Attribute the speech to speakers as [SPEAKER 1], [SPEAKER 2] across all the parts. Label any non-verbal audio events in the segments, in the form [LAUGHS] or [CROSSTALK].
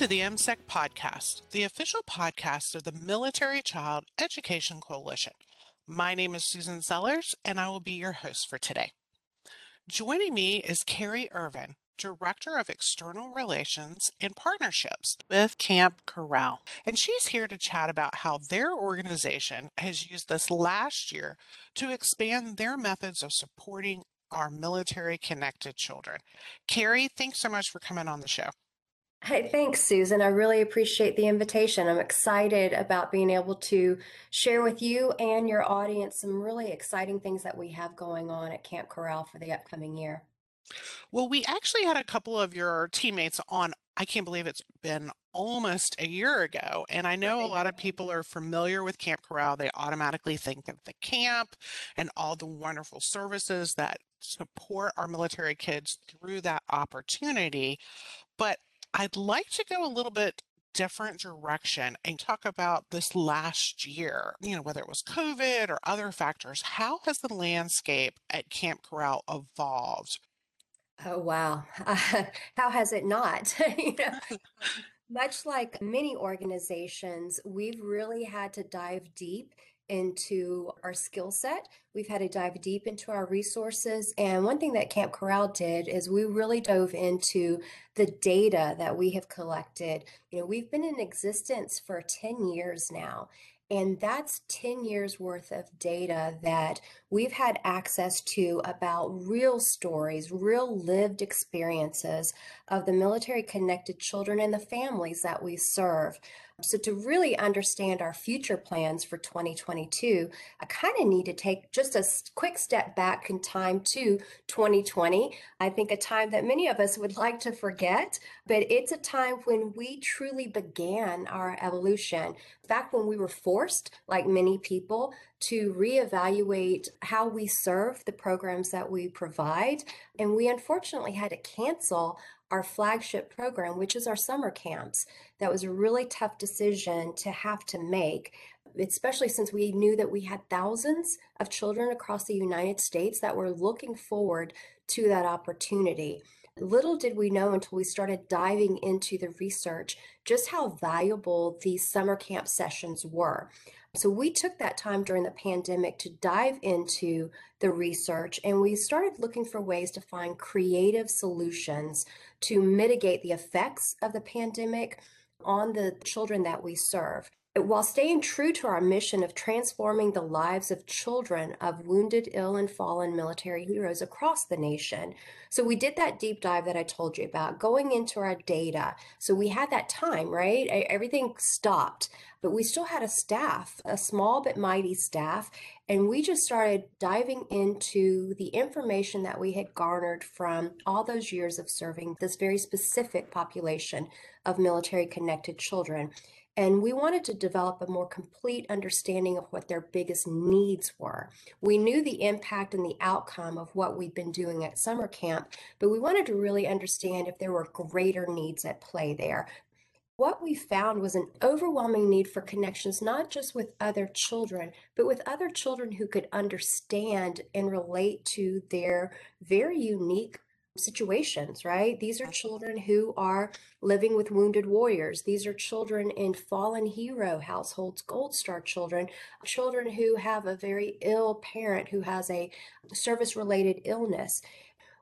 [SPEAKER 1] To the MCEC podcast, the official podcast of the Military Child Education Coalition. My name is Susan Sellers, and I will be your host for today. Joining me is Carrie Irvin, Director of External Relations and Partnerships with Camp Corral. And she's here to chat about how their organization has used this last year to expand their methods of supporting our military connected children. Carrie, thanks so much for coming on the show.
[SPEAKER 2] Hey, thanks, Susan. I really appreciate the invitation. I'm excited about being able to share with you and your audience some really exciting things that we have going on at Camp Corral for the upcoming year.
[SPEAKER 1] Well, we actually had a couple of your teammates on. I can't believe it's been almost a year ago. And I know a lot of people are familiar with Camp Corral. They automatically think of the camp and all the wonderful services that support our military kids through that opportunity. But I'd like to go a little bit different direction and talk about this last year, you know, whether it was COVID or other factors. How has the landscape at Camp Corral evolved?
[SPEAKER 2] Oh, wow. Uh, [LAUGHS] how has it not? [LAUGHS] you know, [LAUGHS] much like many organizations, we've really had to dive deep into our skill set. We've had to dive deep into our resources. And one thing that Camp Corral did is we really dove into the data that we have collected. You know, we've been in existence for 10 years now. And that's 10 years worth of data that we've had access to about real stories, real lived experiences of the military connected children and the families that we serve. So, to really understand our future plans for 2022, I kind of need to take just a quick step back in time to 2020. I think a time that many of us would like to forget, but it's a time when we truly began our evolution. Back when we were forced, like many people, to reevaluate how we serve the programs that we provide. And we unfortunately had to cancel our flagship program, which is our summer camps. That was a really tough decision to have to make, especially since we knew that we had thousands of children across the United States that were looking forward to that opportunity. Little did we know until we started diving into the research just how valuable these summer camp sessions were. So we took that time during the pandemic to dive into the research and we started looking for ways to find creative solutions to mitigate the effects of the pandemic on the children that we serve while staying true to our mission of transforming the lives of children of wounded, ill, and fallen military heroes across the nation. So, we did that deep dive that I told you about, going into our data. So, we had that time, right? Everything stopped, but we still had a staff, a small but mighty staff. And we just started diving into the information that we had garnered from all those years of serving this very specific population of military connected children. And we wanted to develop a more complete understanding of what their biggest needs were. We knew the impact and the outcome of what we'd been doing at summer camp, but we wanted to really understand if there were greater needs at play there. What we found was an overwhelming need for connections, not just with other children, but with other children who could understand and relate to their very unique situations, right? These are children who are living with wounded warriors. These are children in fallen hero households, Gold Star children, children who have a very ill parent who has a service related illness.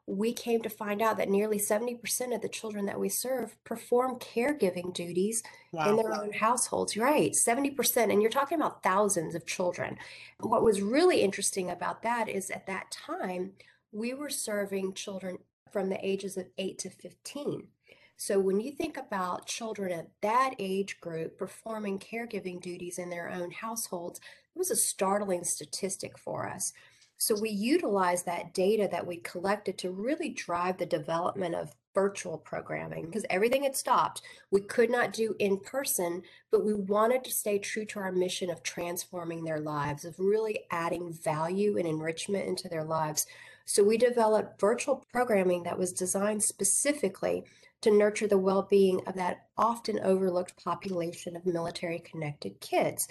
[SPEAKER 2] We came to find out that nearly 70% of the children that we serve perform caregiving duties wow. in their own households. Right, 70%. And you're talking about thousands of children. What was really interesting about that is at that time, we were serving children from the ages of 8 to 15. So when you think about children at that age group performing caregiving duties in their own households, it was a startling statistic for us. So we utilized that data that we collected to really drive the development of virtual programming because everything had stopped. We could not do in person, but we wanted to stay true to our mission of transforming their lives, of really adding value and enrichment into their lives. So we developed virtual programming that was designed specifically to nurture the well being of that often overlooked population of military connected kids.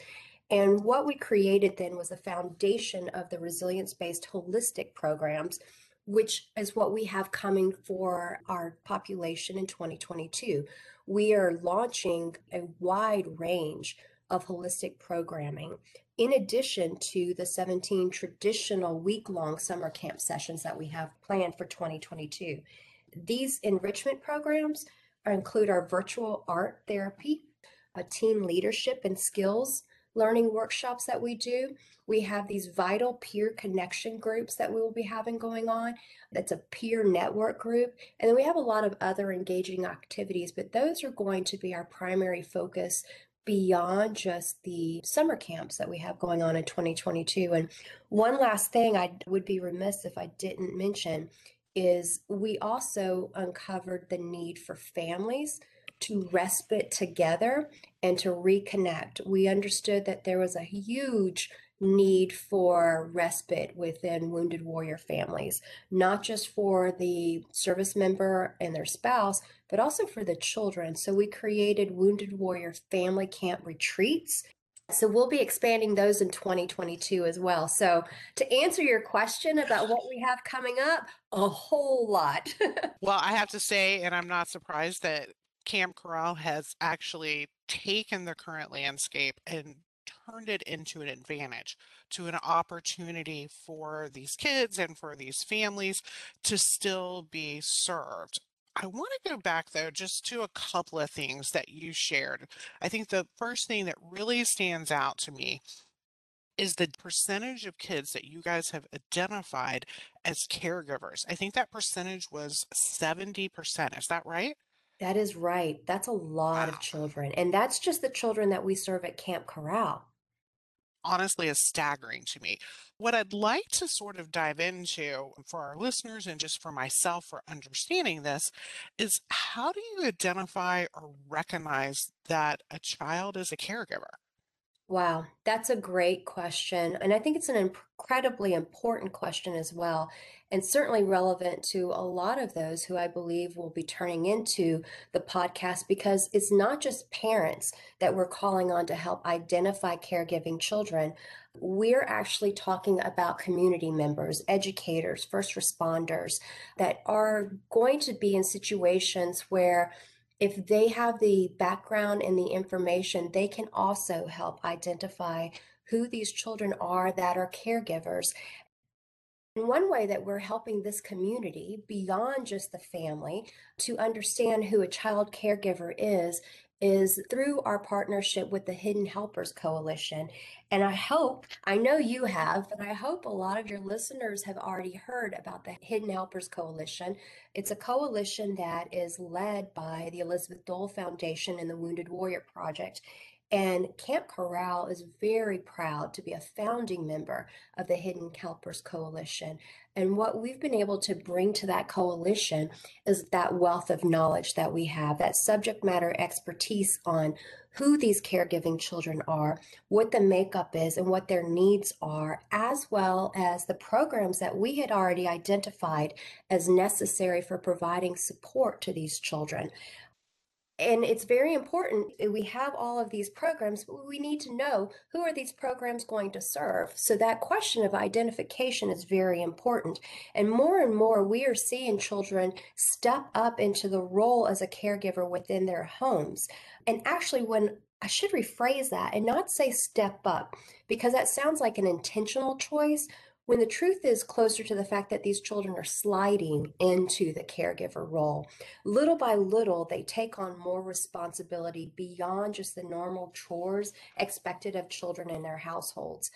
[SPEAKER 2] And what we created then was a foundation of the resilience based holistic programs which is what we have coming for our population in 2022. We are launching a wide range of holistic programming in addition to the 17 traditional week long summer camp sessions that we have planned for 2022. These enrichment programs include our virtual art therapy, a team leadership and skills learning workshops that we do. We have these vital peer connection groups that we will be having going on. That's a peer network group. And then we have a lot of other engaging activities, but those are going to be our primary focus beyond just the summer camps that we have going on in 2022. And one last thing I would be remiss if I didn't mention is we also uncovered the need for families to respite together and to reconnect. We understood that there was a huge need for respite within wounded warrior families, not just for the service member and their spouse, but also for the children. So we created Wounded Warrior Family Camp retreats so we'll be expanding those in 2022 as well. So to answer your question about what we have coming up, a whole lot. [LAUGHS]
[SPEAKER 1] well, I have to say, and I'm not surprised that Camp Corral has actually taken the current landscape and turned it into an advantage, to an opportunity for these kids and for these families to still be served. I want to go back though just to a couple of things that you shared. I think the first thing that really stands out to me is the percentage of kids that you guys have identified as caregivers. I think that percentage was 70%. Is that right?
[SPEAKER 2] That is right. That's a lot
[SPEAKER 1] Wow.
[SPEAKER 2] of children. And that's just the children that we serve at Camp Corral.
[SPEAKER 1] honestly is staggering to me. What I'd like to sort of dive into for our listeners and just for myself for understanding this is how do you identify or recognize that a child is a caregiver?
[SPEAKER 2] Wow, that's a great question. And I think it's an incredibly important question as well, and certainly relevant to a lot of those who I believe will be turning into the podcast because it's not just parents that we're calling on to help identify caregiving children. We're actually talking about community members, educators, first responders that are going to be in situations where if they have the background and the information, they can also help identify who these children are that are caregivers. And one way that we're helping this community beyond just the family to understand who a child caregiver is is through our partnership with the Hidden Helpers Coalition. And I hope, I know you have, but I hope a lot of your listeners have already heard about the Hidden Helpers Coalition. It's a coalition that is led by the Elizabeth Dole Foundation and the Wounded Warrior Project. And Camp Corral is very proud to be a founding member of the Hidden Helpers Coalition. And what we've been able to bring to that coalition is that wealth of knowledge that we have, that subject matter expertise on who these caregiving children are, what the makeup is, and what their needs are, as well as the programs that we had already identified as necessary for providing support to these children. And it's very important that we have all of these programs, but we need to know who are these programs going to serve. So that question of identification is very important. And more and more, we are seeing children step up into the role as a caregiver within their homes. And actually, when I should rephrase that and not say step up, because that sounds like an intentional choice when the truth is closer to the fact that these children are sliding into the caregiver role. Little by little, they take on more responsibility beyond just the normal chores expected of children in their households.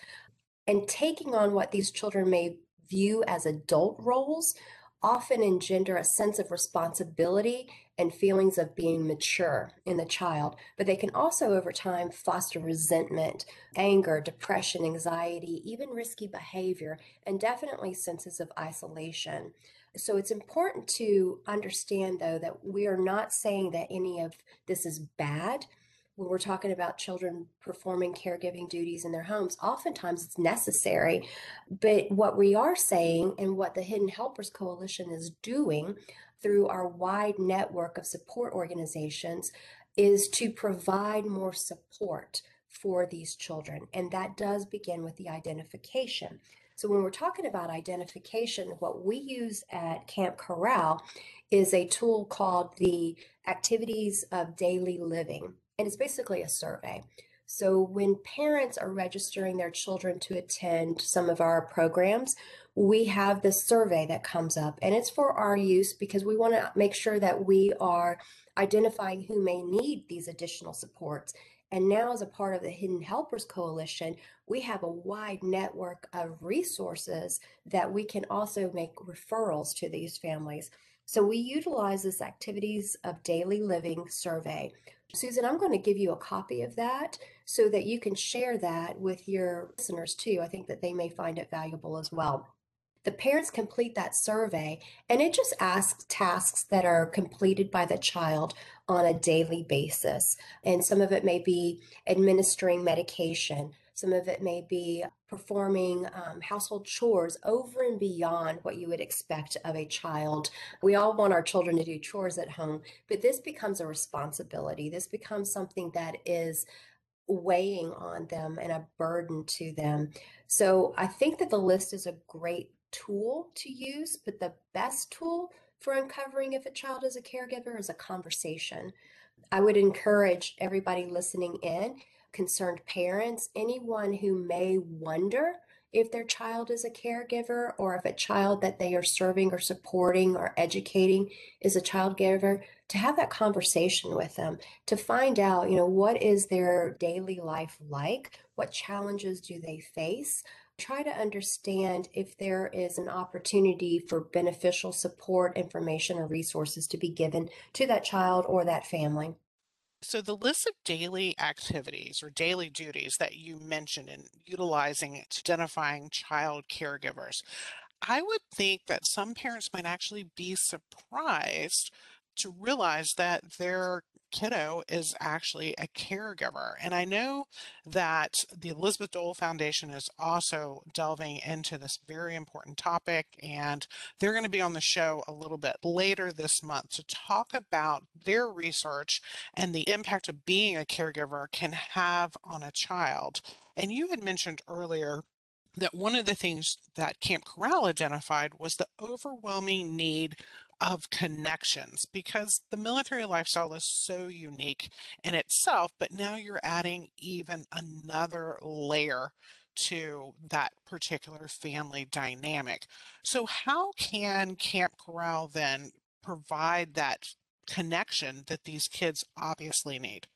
[SPEAKER 2] And taking on what these children may view as adult roles often engender a sense of responsibility and feelings of being mature in the child, but they can also over time foster resentment, anger, depression, anxiety, even risky behavior, and definitely senses of isolation. So it's important to understand, though, that we are not saying that any of this is bad when we're talking about children performing caregiving duties in their homes, oftentimes it's necessary. But what we are saying and what the Hidden Helpers Coalition is doing through our wide network of support organizations is to provide more support for these children. And that does begin with the identification. So when we're talking about identification, what we use at Camp Corral is a tool called the Activities of Daily Living, and it's basically a survey. So when parents are registering their children to attend some of our programs, we have this survey that comes up and it's for our use because we want to make sure that we are identifying who may need these additional supports. And now, as a part of the Hidden Helpers Coalition, we have a wide network of resources that we can also make referrals to these families. So we utilize this activities of daily living survey. Susan, I'm going to give you a copy of that so that you can share that with your listeners too. I think that they may find it valuable as well the parents complete that survey and it just asks tasks that are completed by the child on a daily basis. And some of it may be administering medication, some of it may be performing um, household chores over and beyond what you would expect of a child. We all want our children to do chores at home, but this becomes a responsibility. This becomes something that is weighing on them and a burden to them. So I think that the list is a great tool to use, but the best tool for uncovering if a child is a caregiver is a conversation. I would encourage everybody listening in, concerned parents, anyone who may wonder if their child is a caregiver or if a child that they are serving or supporting or educating is a child giver to have that conversation with them to find out you know what is their daily life like what challenges do they face try to understand if there is an opportunity for beneficial support, information, or resources to be given to that child or that family.
[SPEAKER 1] So the list of daily activities or daily duties that you mentioned in utilizing identifying child caregivers, I would think that some parents might actually be surprised to realize that their kiddo is actually a caregiver. And I know that the Elizabeth Dole Foundation is also delving into this very important topic, and they're going to be on the show a little bit later this month to talk about their research and the impact of being a caregiver can have on a child. And you had mentioned earlier that one of the things that Camp Corral identified was the overwhelming need of connections because the military lifestyle is so unique in itself, but now you're adding even another layer to that particular family dynamic. So, how can Camp Corral then provide that connection that these kids obviously need?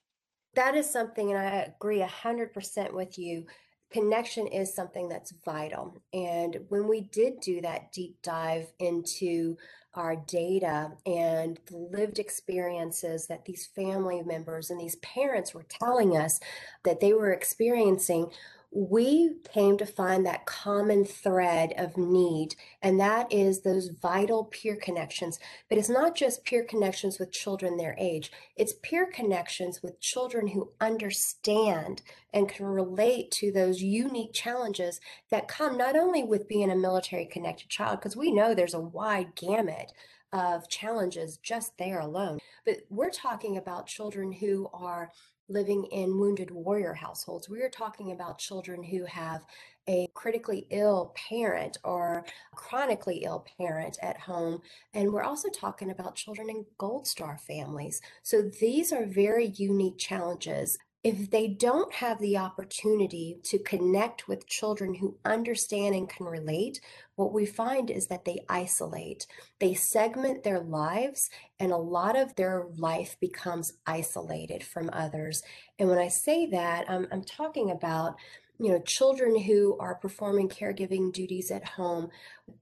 [SPEAKER 2] That is something, and I agree 100% with you connection is something that's vital. And when we did do that deep dive into our data and the lived experiences that these family members and these parents were telling us that they were experiencing, we came to find that common thread of need, and that is those vital peer connections. But it's not just peer connections with children their age, it's peer connections with children who understand and can relate to those unique challenges that come not only with being a military connected child, because we know there's a wide gamut of challenges just there alone, but we're talking about children who are living in wounded warrior households. We are talking about children who have a critically ill parent or chronically ill parent at home. And we're also talking about children in Gold Star families. So these are very unique challenges if they don't have the opportunity to connect with children who understand and can relate, what we find is that they isolate. They segment their lives, and a lot of their life becomes isolated from others. And when I say that, I'm, I'm talking about you know, children who are performing caregiving duties at home.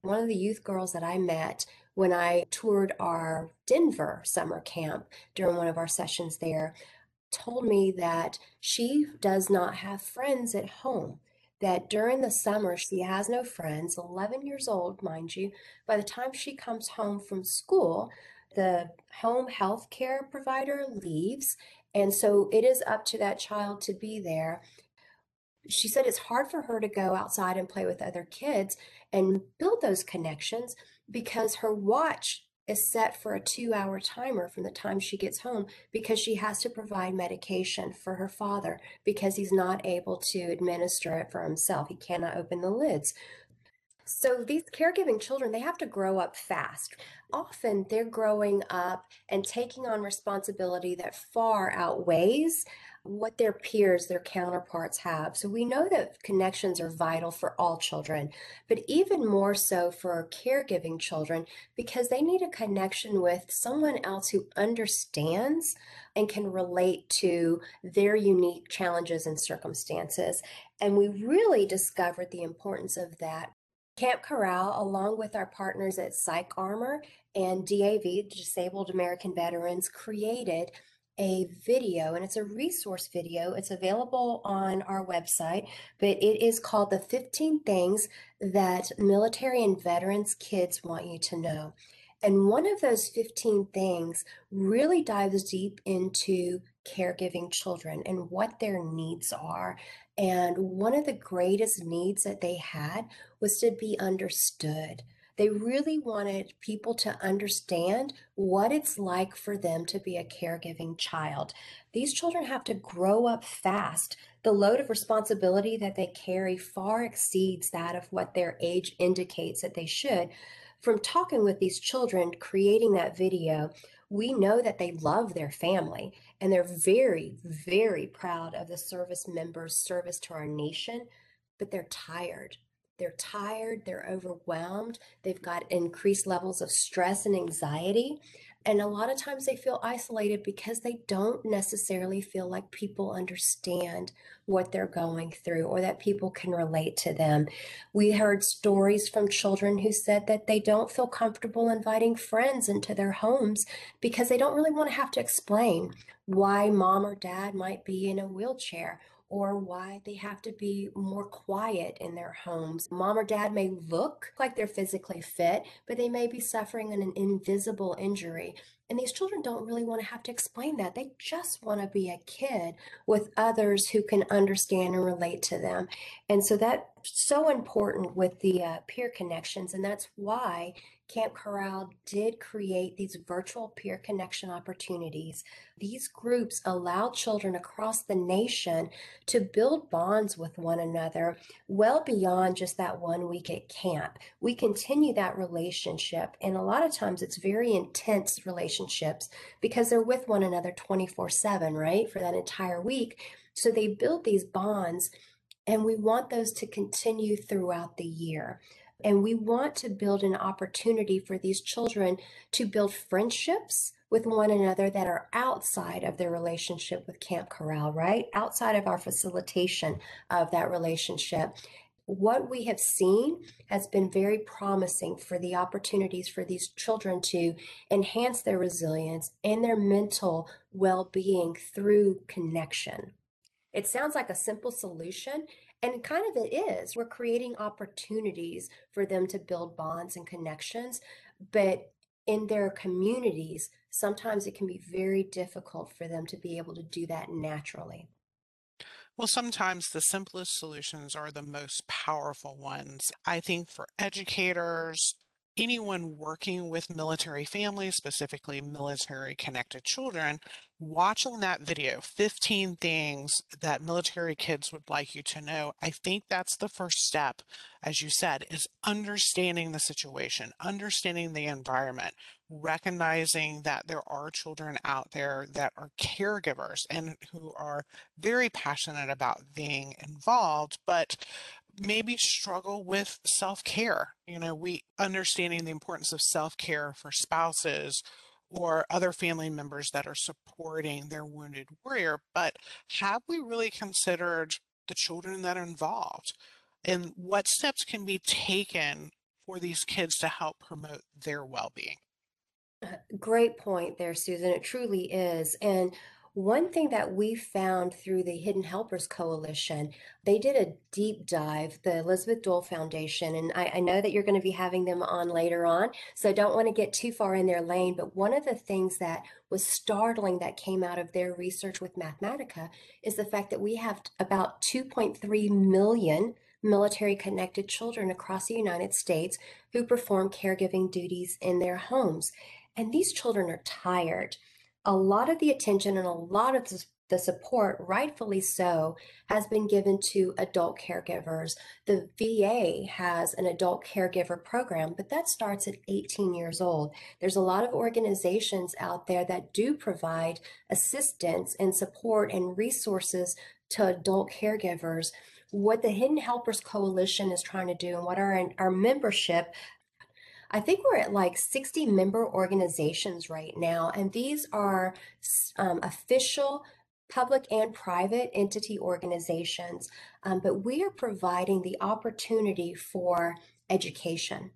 [SPEAKER 2] One of the youth girls that I met when I toured our Denver summer camp during one of our sessions there told me that she does not have friends at home. That during the summer, she has no friends, 11 years old, mind you. By the time she comes home from school, the home health care provider leaves. And so it is up to that child to be there. She said it's hard for her to go outside and play with other kids and build those connections because her watch is set for a two hour timer from the time she gets home because she has to provide medication for her father because he's not able to administer it for himself. He cannot open the lids. So these caregiving children, they have to grow up fast. Often they're growing up and taking on responsibility that far outweighs what their peers, their counterparts have. So we know that connections are vital for all children, but even more so for caregiving children because they need a connection with someone else who understands and can relate to their unique challenges and circumstances. And we really discovered the importance of that Camp Corral, along with our partners at PsychArmor and DAV, Disabled American Veterans, created a video and it's a resource video. It's available on our website, but it is called The 15 Things That Military and Veterans Kids Want You to Know. And one of those 15 things really dives deep into caregiving children and what their needs are. And one of the greatest needs that they had was to be understood. They really wanted people to understand what it's like for them to be a caregiving child. These children have to grow up fast. The load of responsibility that they carry far exceeds that of what their age indicates that they should. From talking with these children, creating that video, we know that they love their family and they're very, very proud of the service members' service to our nation, but they're tired. They're tired, they're overwhelmed, they've got increased levels of stress and anxiety. And a lot of times they feel isolated because they don't necessarily feel like people understand what they're going through or that people can relate to them. We heard stories from children who said that they don't feel comfortable inviting friends into their homes because they don't really want to have to explain why mom or dad might be in a wheelchair or why they have to be more quiet in their homes. Mom or dad may look like they're physically fit, but they may be suffering an invisible injury. And these children don't really want to have to explain that. They just want to be a kid with others who can understand and relate to them. And so that's so important with the uh, peer connections. And that's why Camp Corral did create these virtual peer connection opportunities. These groups allow children across the nation to build bonds with one another well beyond just that one week at camp. We continue that relationship, and a lot of times it's very intense relationships because they're with one another 24 7, right, for that entire week. So they build these bonds, and we want those to continue throughout the year. And we want to build an opportunity for these children to build friendships with one another that are outside of their relationship with Camp Corral, right? Outside of our facilitation of that relationship. What we have seen has been very promising for the opportunities for these children to enhance their resilience and their mental well being through connection. It sounds like a simple solution, and kind of it is. We're creating opportunities for them to build bonds and connections, but in their communities, sometimes it can be very difficult for them to be able to do that naturally.
[SPEAKER 1] Well, sometimes the simplest solutions are the most powerful ones. I think for educators, anyone working with military families, specifically military connected children, watching that video, 15 things that military kids would like you to know, I think that's the first step, as you said, is understanding the situation, understanding the environment, recognizing that there are children out there that are caregivers and who are very passionate about being involved, but maybe struggle with self-care. You know, we understanding the importance of self-care for spouses or other family members that are supporting their wounded warrior, but have we really considered the children that are involved? And what steps can be taken for these kids to help promote their well-being?
[SPEAKER 2] Uh, great point there, Susan. It truly is. And one thing that we found through the Hidden Helpers Coalition, they did a deep dive, the Elizabeth Dole Foundation, and I, I know that you're going to be having them on later on, so I don't want to get too far in their lane. But one of the things that was startling that came out of their research with Mathematica is the fact that we have about 2.3 million military connected children across the United States who perform caregiving duties in their homes. And these children are tired a lot of the attention and a lot of the support, rightfully so, has been given to adult caregivers. The VA has an adult caregiver program, but that starts at 18 years old. There's a lot of organizations out there that do provide assistance and support and resources to adult caregivers. What the Hidden Helpers Coalition is trying to do and what our, our membership I think we're at like 60 member organizations right now, and these are um, official public and private entity organizations, um, but we are providing the opportunity for education.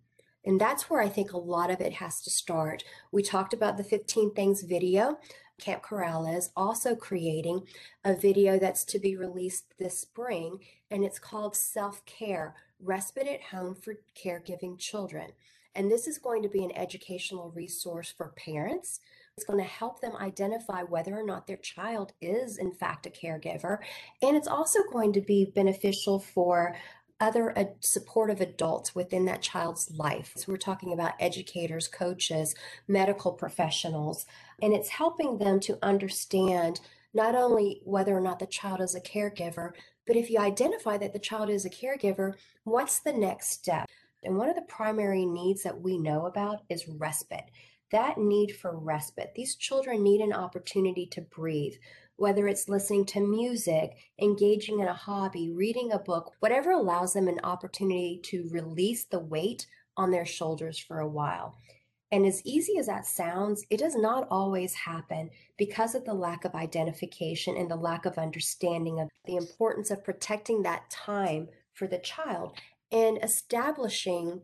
[SPEAKER 2] And that's where I think a lot of it has to start. We talked about the 15 Things video. Camp Corral is also creating a video that's to be released this spring, and it's called Self Care Respite at Home for Caregiving Children. And this is going to be an educational resource for parents. It's going to help them identify whether or not their child is, in fact, a caregiver. And it's also going to be beneficial for other uh, supportive adults within that child's life. So we're talking about educators, coaches, medical professionals, and it's helping them to understand not only whether or not the child is a caregiver, but if you identify that the child is a caregiver, what's the next step? And one of the primary needs that we know about is respite. That need for respite. These children need an opportunity to breathe, whether it's listening to music, engaging in a hobby, reading a book, whatever allows them an opportunity to release the weight on their shoulders for a while. And as easy as that sounds, it does not always happen because of the lack of identification and the lack of understanding of the importance of protecting that time for the child and establishing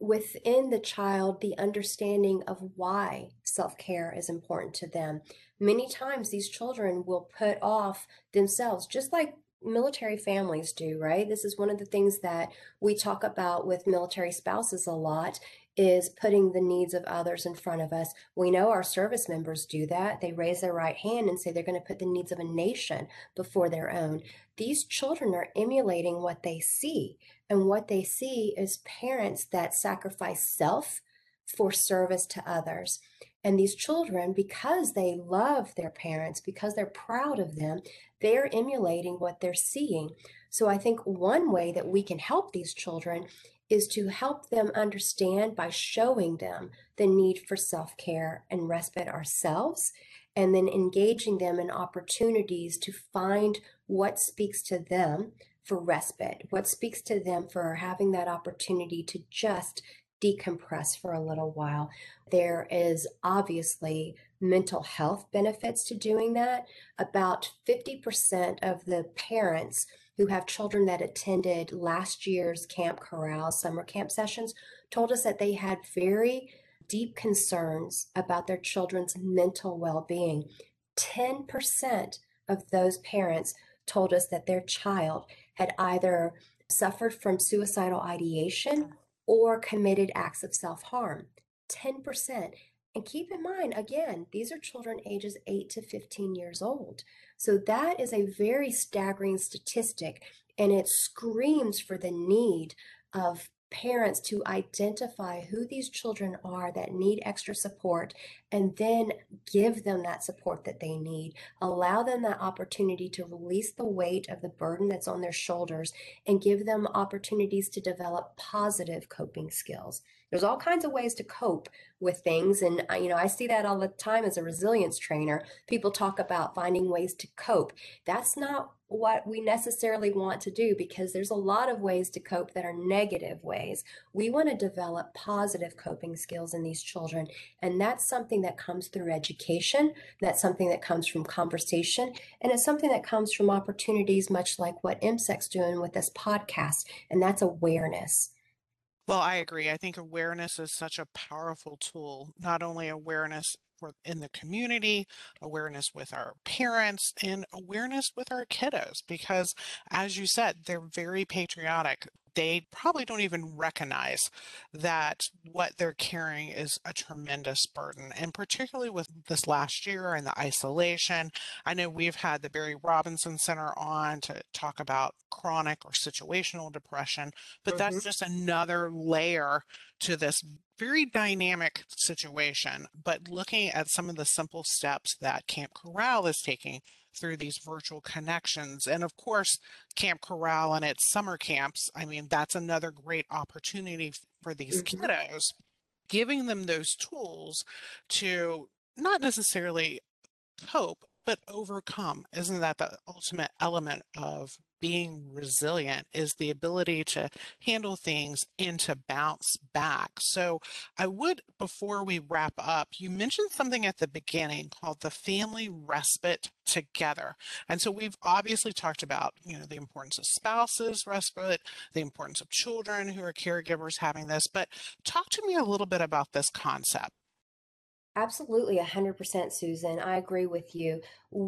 [SPEAKER 2] within the child the understanding of why self care is important to them. Many times, these children will put off themselves, just like military families do, right? This is one of the things that we talk about with military spouses a lot is putting the needs of others in front of us. We know our service members do that. They raise their right hand and say they're going to put the needs of a nation before their own. These children are emulating what they see. And what they see is parents that sacrifice self for service to others. And these children, because they love their parents, because they're proud of them, they're emulating what they're seeing. So I think one way that we can help these children is to help them understand by showing them the need for self care and respite ourselves, and then engaging them in opportunities to find what speaks to them for respite, what speaks to them for having that opportunity to just decompress for a little while. There is obviously mental health benefits to doing that. About 50% of the parents who have children that attended last year's Camp Corral summer camp sessions told us that they had very deep concerns about their children's mental well being. 10% of those parents told us that their child had either suffered from suicidal ideation or committed acts of self harm. 10%. And keep in mind, again, these are children ages 8 to 15 years old. So that is a very staggering statistic, and it screams for the need of parents to identify who these children are that need extra support and then give them that support that they need. Allow them that opportunity to release the weight of the burden that's on their shoulders and give them opportunities to develop positive coping skills. There's all kinds of ways to cope with things. And, you know, I see that all the time as a resilience trainer. People talk about finding ways to cope. That's not what we necessarily want to do because there's a lot of ways to cope that are negative ways. We want to develop positive coping skills in these children. And that's something that comes through education. That's something that comes from conversation. And it's something that comes from opportunities, much like what MCEC's doing with this podcast. And that's awareness.
[SPEAKER 1] Well, I agree. I think awareness is such a powerful tool, not only awareness in the community, awareness with our parents, and awareness with our kiddos, because as you said, they're very patriotic they probably don't even recognize that what they're carrying is a tremendous burden. And particularly with this last year and the isolation, I know we've had the Barry Robinson Center on to talk about chronic or situational depression, but mm-hmm. that's just another layer to this very dynamic situation, but looking at some of the simple steps that Camp Corral is taking through these virtual connections. And of course, Camp Corral and its summer camps, I mean, that's another great opportunity for these
[SPEAKER 2] Mhm.
[SPEAKER 1] kiddos, giving them those tools to not necessarily cope, but overcome. Isn't that the ultimate element of being resilient is the ability to handle things and to bounce back. So I would, before we wrap up, you mentioned something at the beginning called the family respite together. And so we've obviously talked about, you know, the importance of spouses respite, the importance of children who are caregivers having this, but talk to me a little bit about this concept.
[SPEAKER 2] Absolutely, 100% Susan. I agree with you.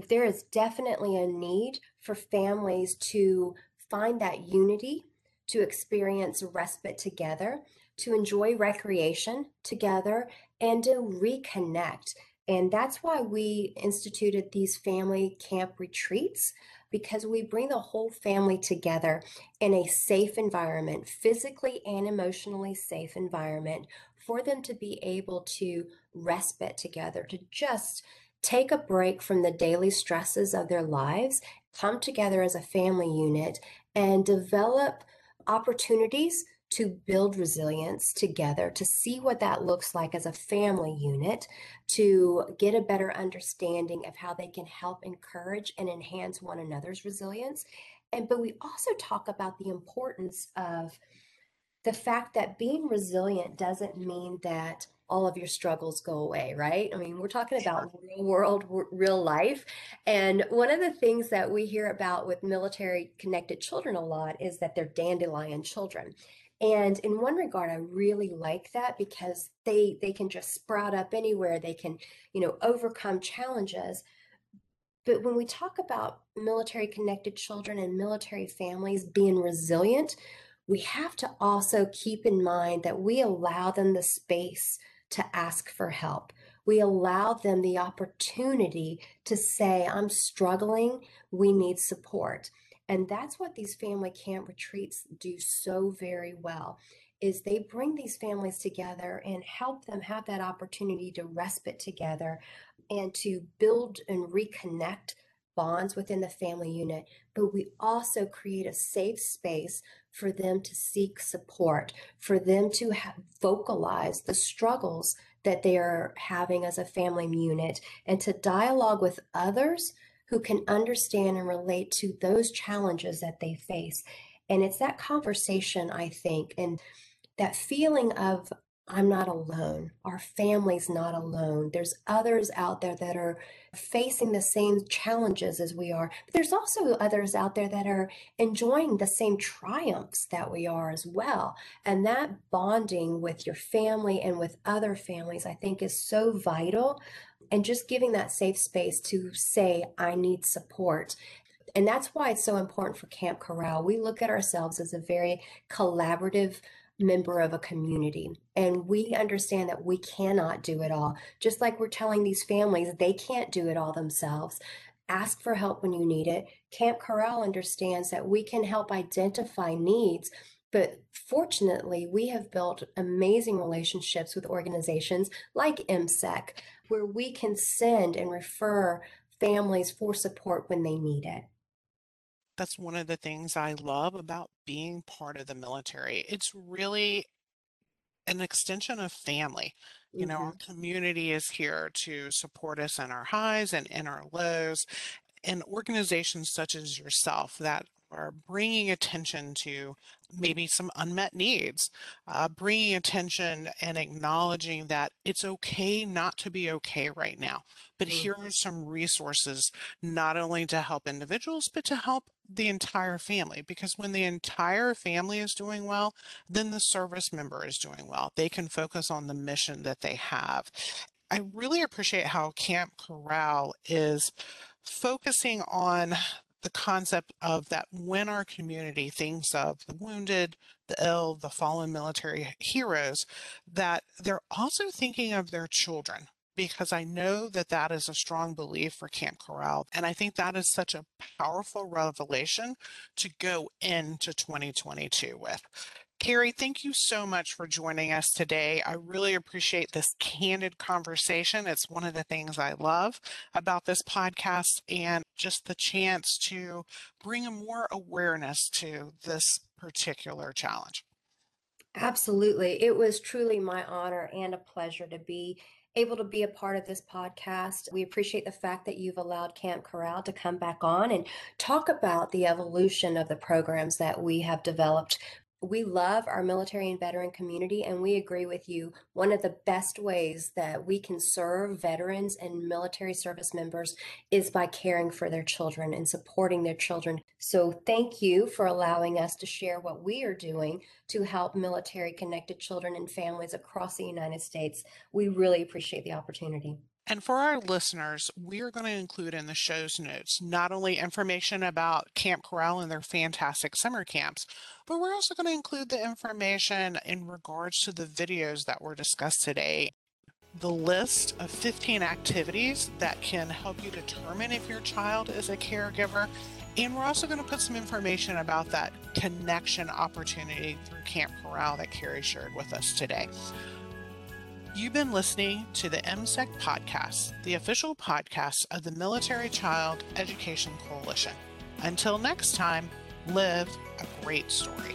[SPEAKER 2] There is definitely a need for families to find that unity, to experience respite together, to enjoy recreation together, and to reconnect. And that's why we instituted these family camp retreats because we bring the whole family together in a safe environment, physically and emotionally safe environment for them to be able to respite together, to just take a break from the daily stresses of their lives, come together as a family unit, and develop opportunities to build resilience together, to see what that looks like as a family unit, to get a better understanding of how they can help encourage and enhance one another's resilience. And but we also talk about the importance of the fact that being resilient doesn't mean that all of your struggles go away, right? I mean, we're talking about real world, real life. And one of the things that we hear about with military connected children a lot is that they're dandelion children. And in one regard, I really like that because they they can just sprout up anywhere. They can, you know, overcome challenges. But when we talk about military connected children and military families being resilient, we have to also keep in mind that we allow them the space to ask for help. We allow them the opportunity to say, I'm struggling, we need support. And that's what these family camp retreats do so very well is they bring these families together and help them have that opportunity to respite together and to build and reconnect bonds within the family unit, but we also create a safe space for them to seek support, for them to vocalize the struggles that they are having as a family unit, and to dialogue with others who can understand and relate to those challenges that they face. And it's that conversation, I think, and that feeling of I'm not alone. Our family's not alone. There's others out there that are facing the same challenges as we are. But there's also others out there that are enjoying the same triumphs that we are as well. And that bonding with your family and with other families, I think, is so vital. And just giving that safe space to say, I need support. And that's why it's so important for Camp Corral. We look at ourselves as a very collaborative member of a community. And we understand that we cannot do it all. Just like we're telling these families they can't do it all themselves. Ask for help when you need it. Camp Corral understands that we can help identify needs. But fortunately, we have built amazing relationships with organizations like MCEC, where we can send and refer families for support when they need it.
[SPEAKER 1] That's one of the things I love about being part of the military. It's really an extension of family. You know, our
[SPEAKER 2] Mhm.
[SPEAKER 1] community is here to support us in our highs and in our lows. And organizations such as yourself that are bringing attention to maybe some unmet needs, uh, bringing attention and acknowledging that it's okay not to be okay right now. But here
[SPEAKER 2] Mhm.
[SPEAKER 1] are some resources not only to help individuals, but to help the entire family. Because when the entire family is doing well, then the service member is doing well. They can focus on the mission that they have. I really appreciate how Camp Corral is focusing on the concept of that when our community thinks of the wounded, the ill, the fallen military heroes, that they're also thinking of their children. Because I know that that is a strong belief for Camp Corral. And I think that is such a powerful revelation to go into 2022 with. Carrie, thank you so much for joining us today. I really appreciate this candid conversation. It's one of the things I love about this podcast and just the chance to bring more awareness to this particular challenge.
[SPEAKER 2] Absolutely. It was truly my honor and a pleasure to be able to be a part of this podcast. We appreciate the fact that you've allowed Camp Corral to come back on and talk about the evolution of the programs that we have developed we love our military and veteran community, and we agree with you. One of the best ways that we can serve veterans and military service members is by caring for their children and supporting their children. So, thank you for allowing us to share what we are doing to help military connected children and families across the United States. We really appreciate the opportunity.
[SPEAKER 1] And for our listeners, we are going to include in the show's notes not only information about Camp Corral and their fantastic summer camps, but we're also going to include the information in regards to the videos that were discussed today. The list of 15 activities that can help you determine if your child is a caregiver. And we're also going to put some information about that connection opportunity through Camp Corral that Carrie shared with us today. You've been listening to the MCEC podcast, the official podcast of the Military Child Education Coalition. Until next time, live a great story.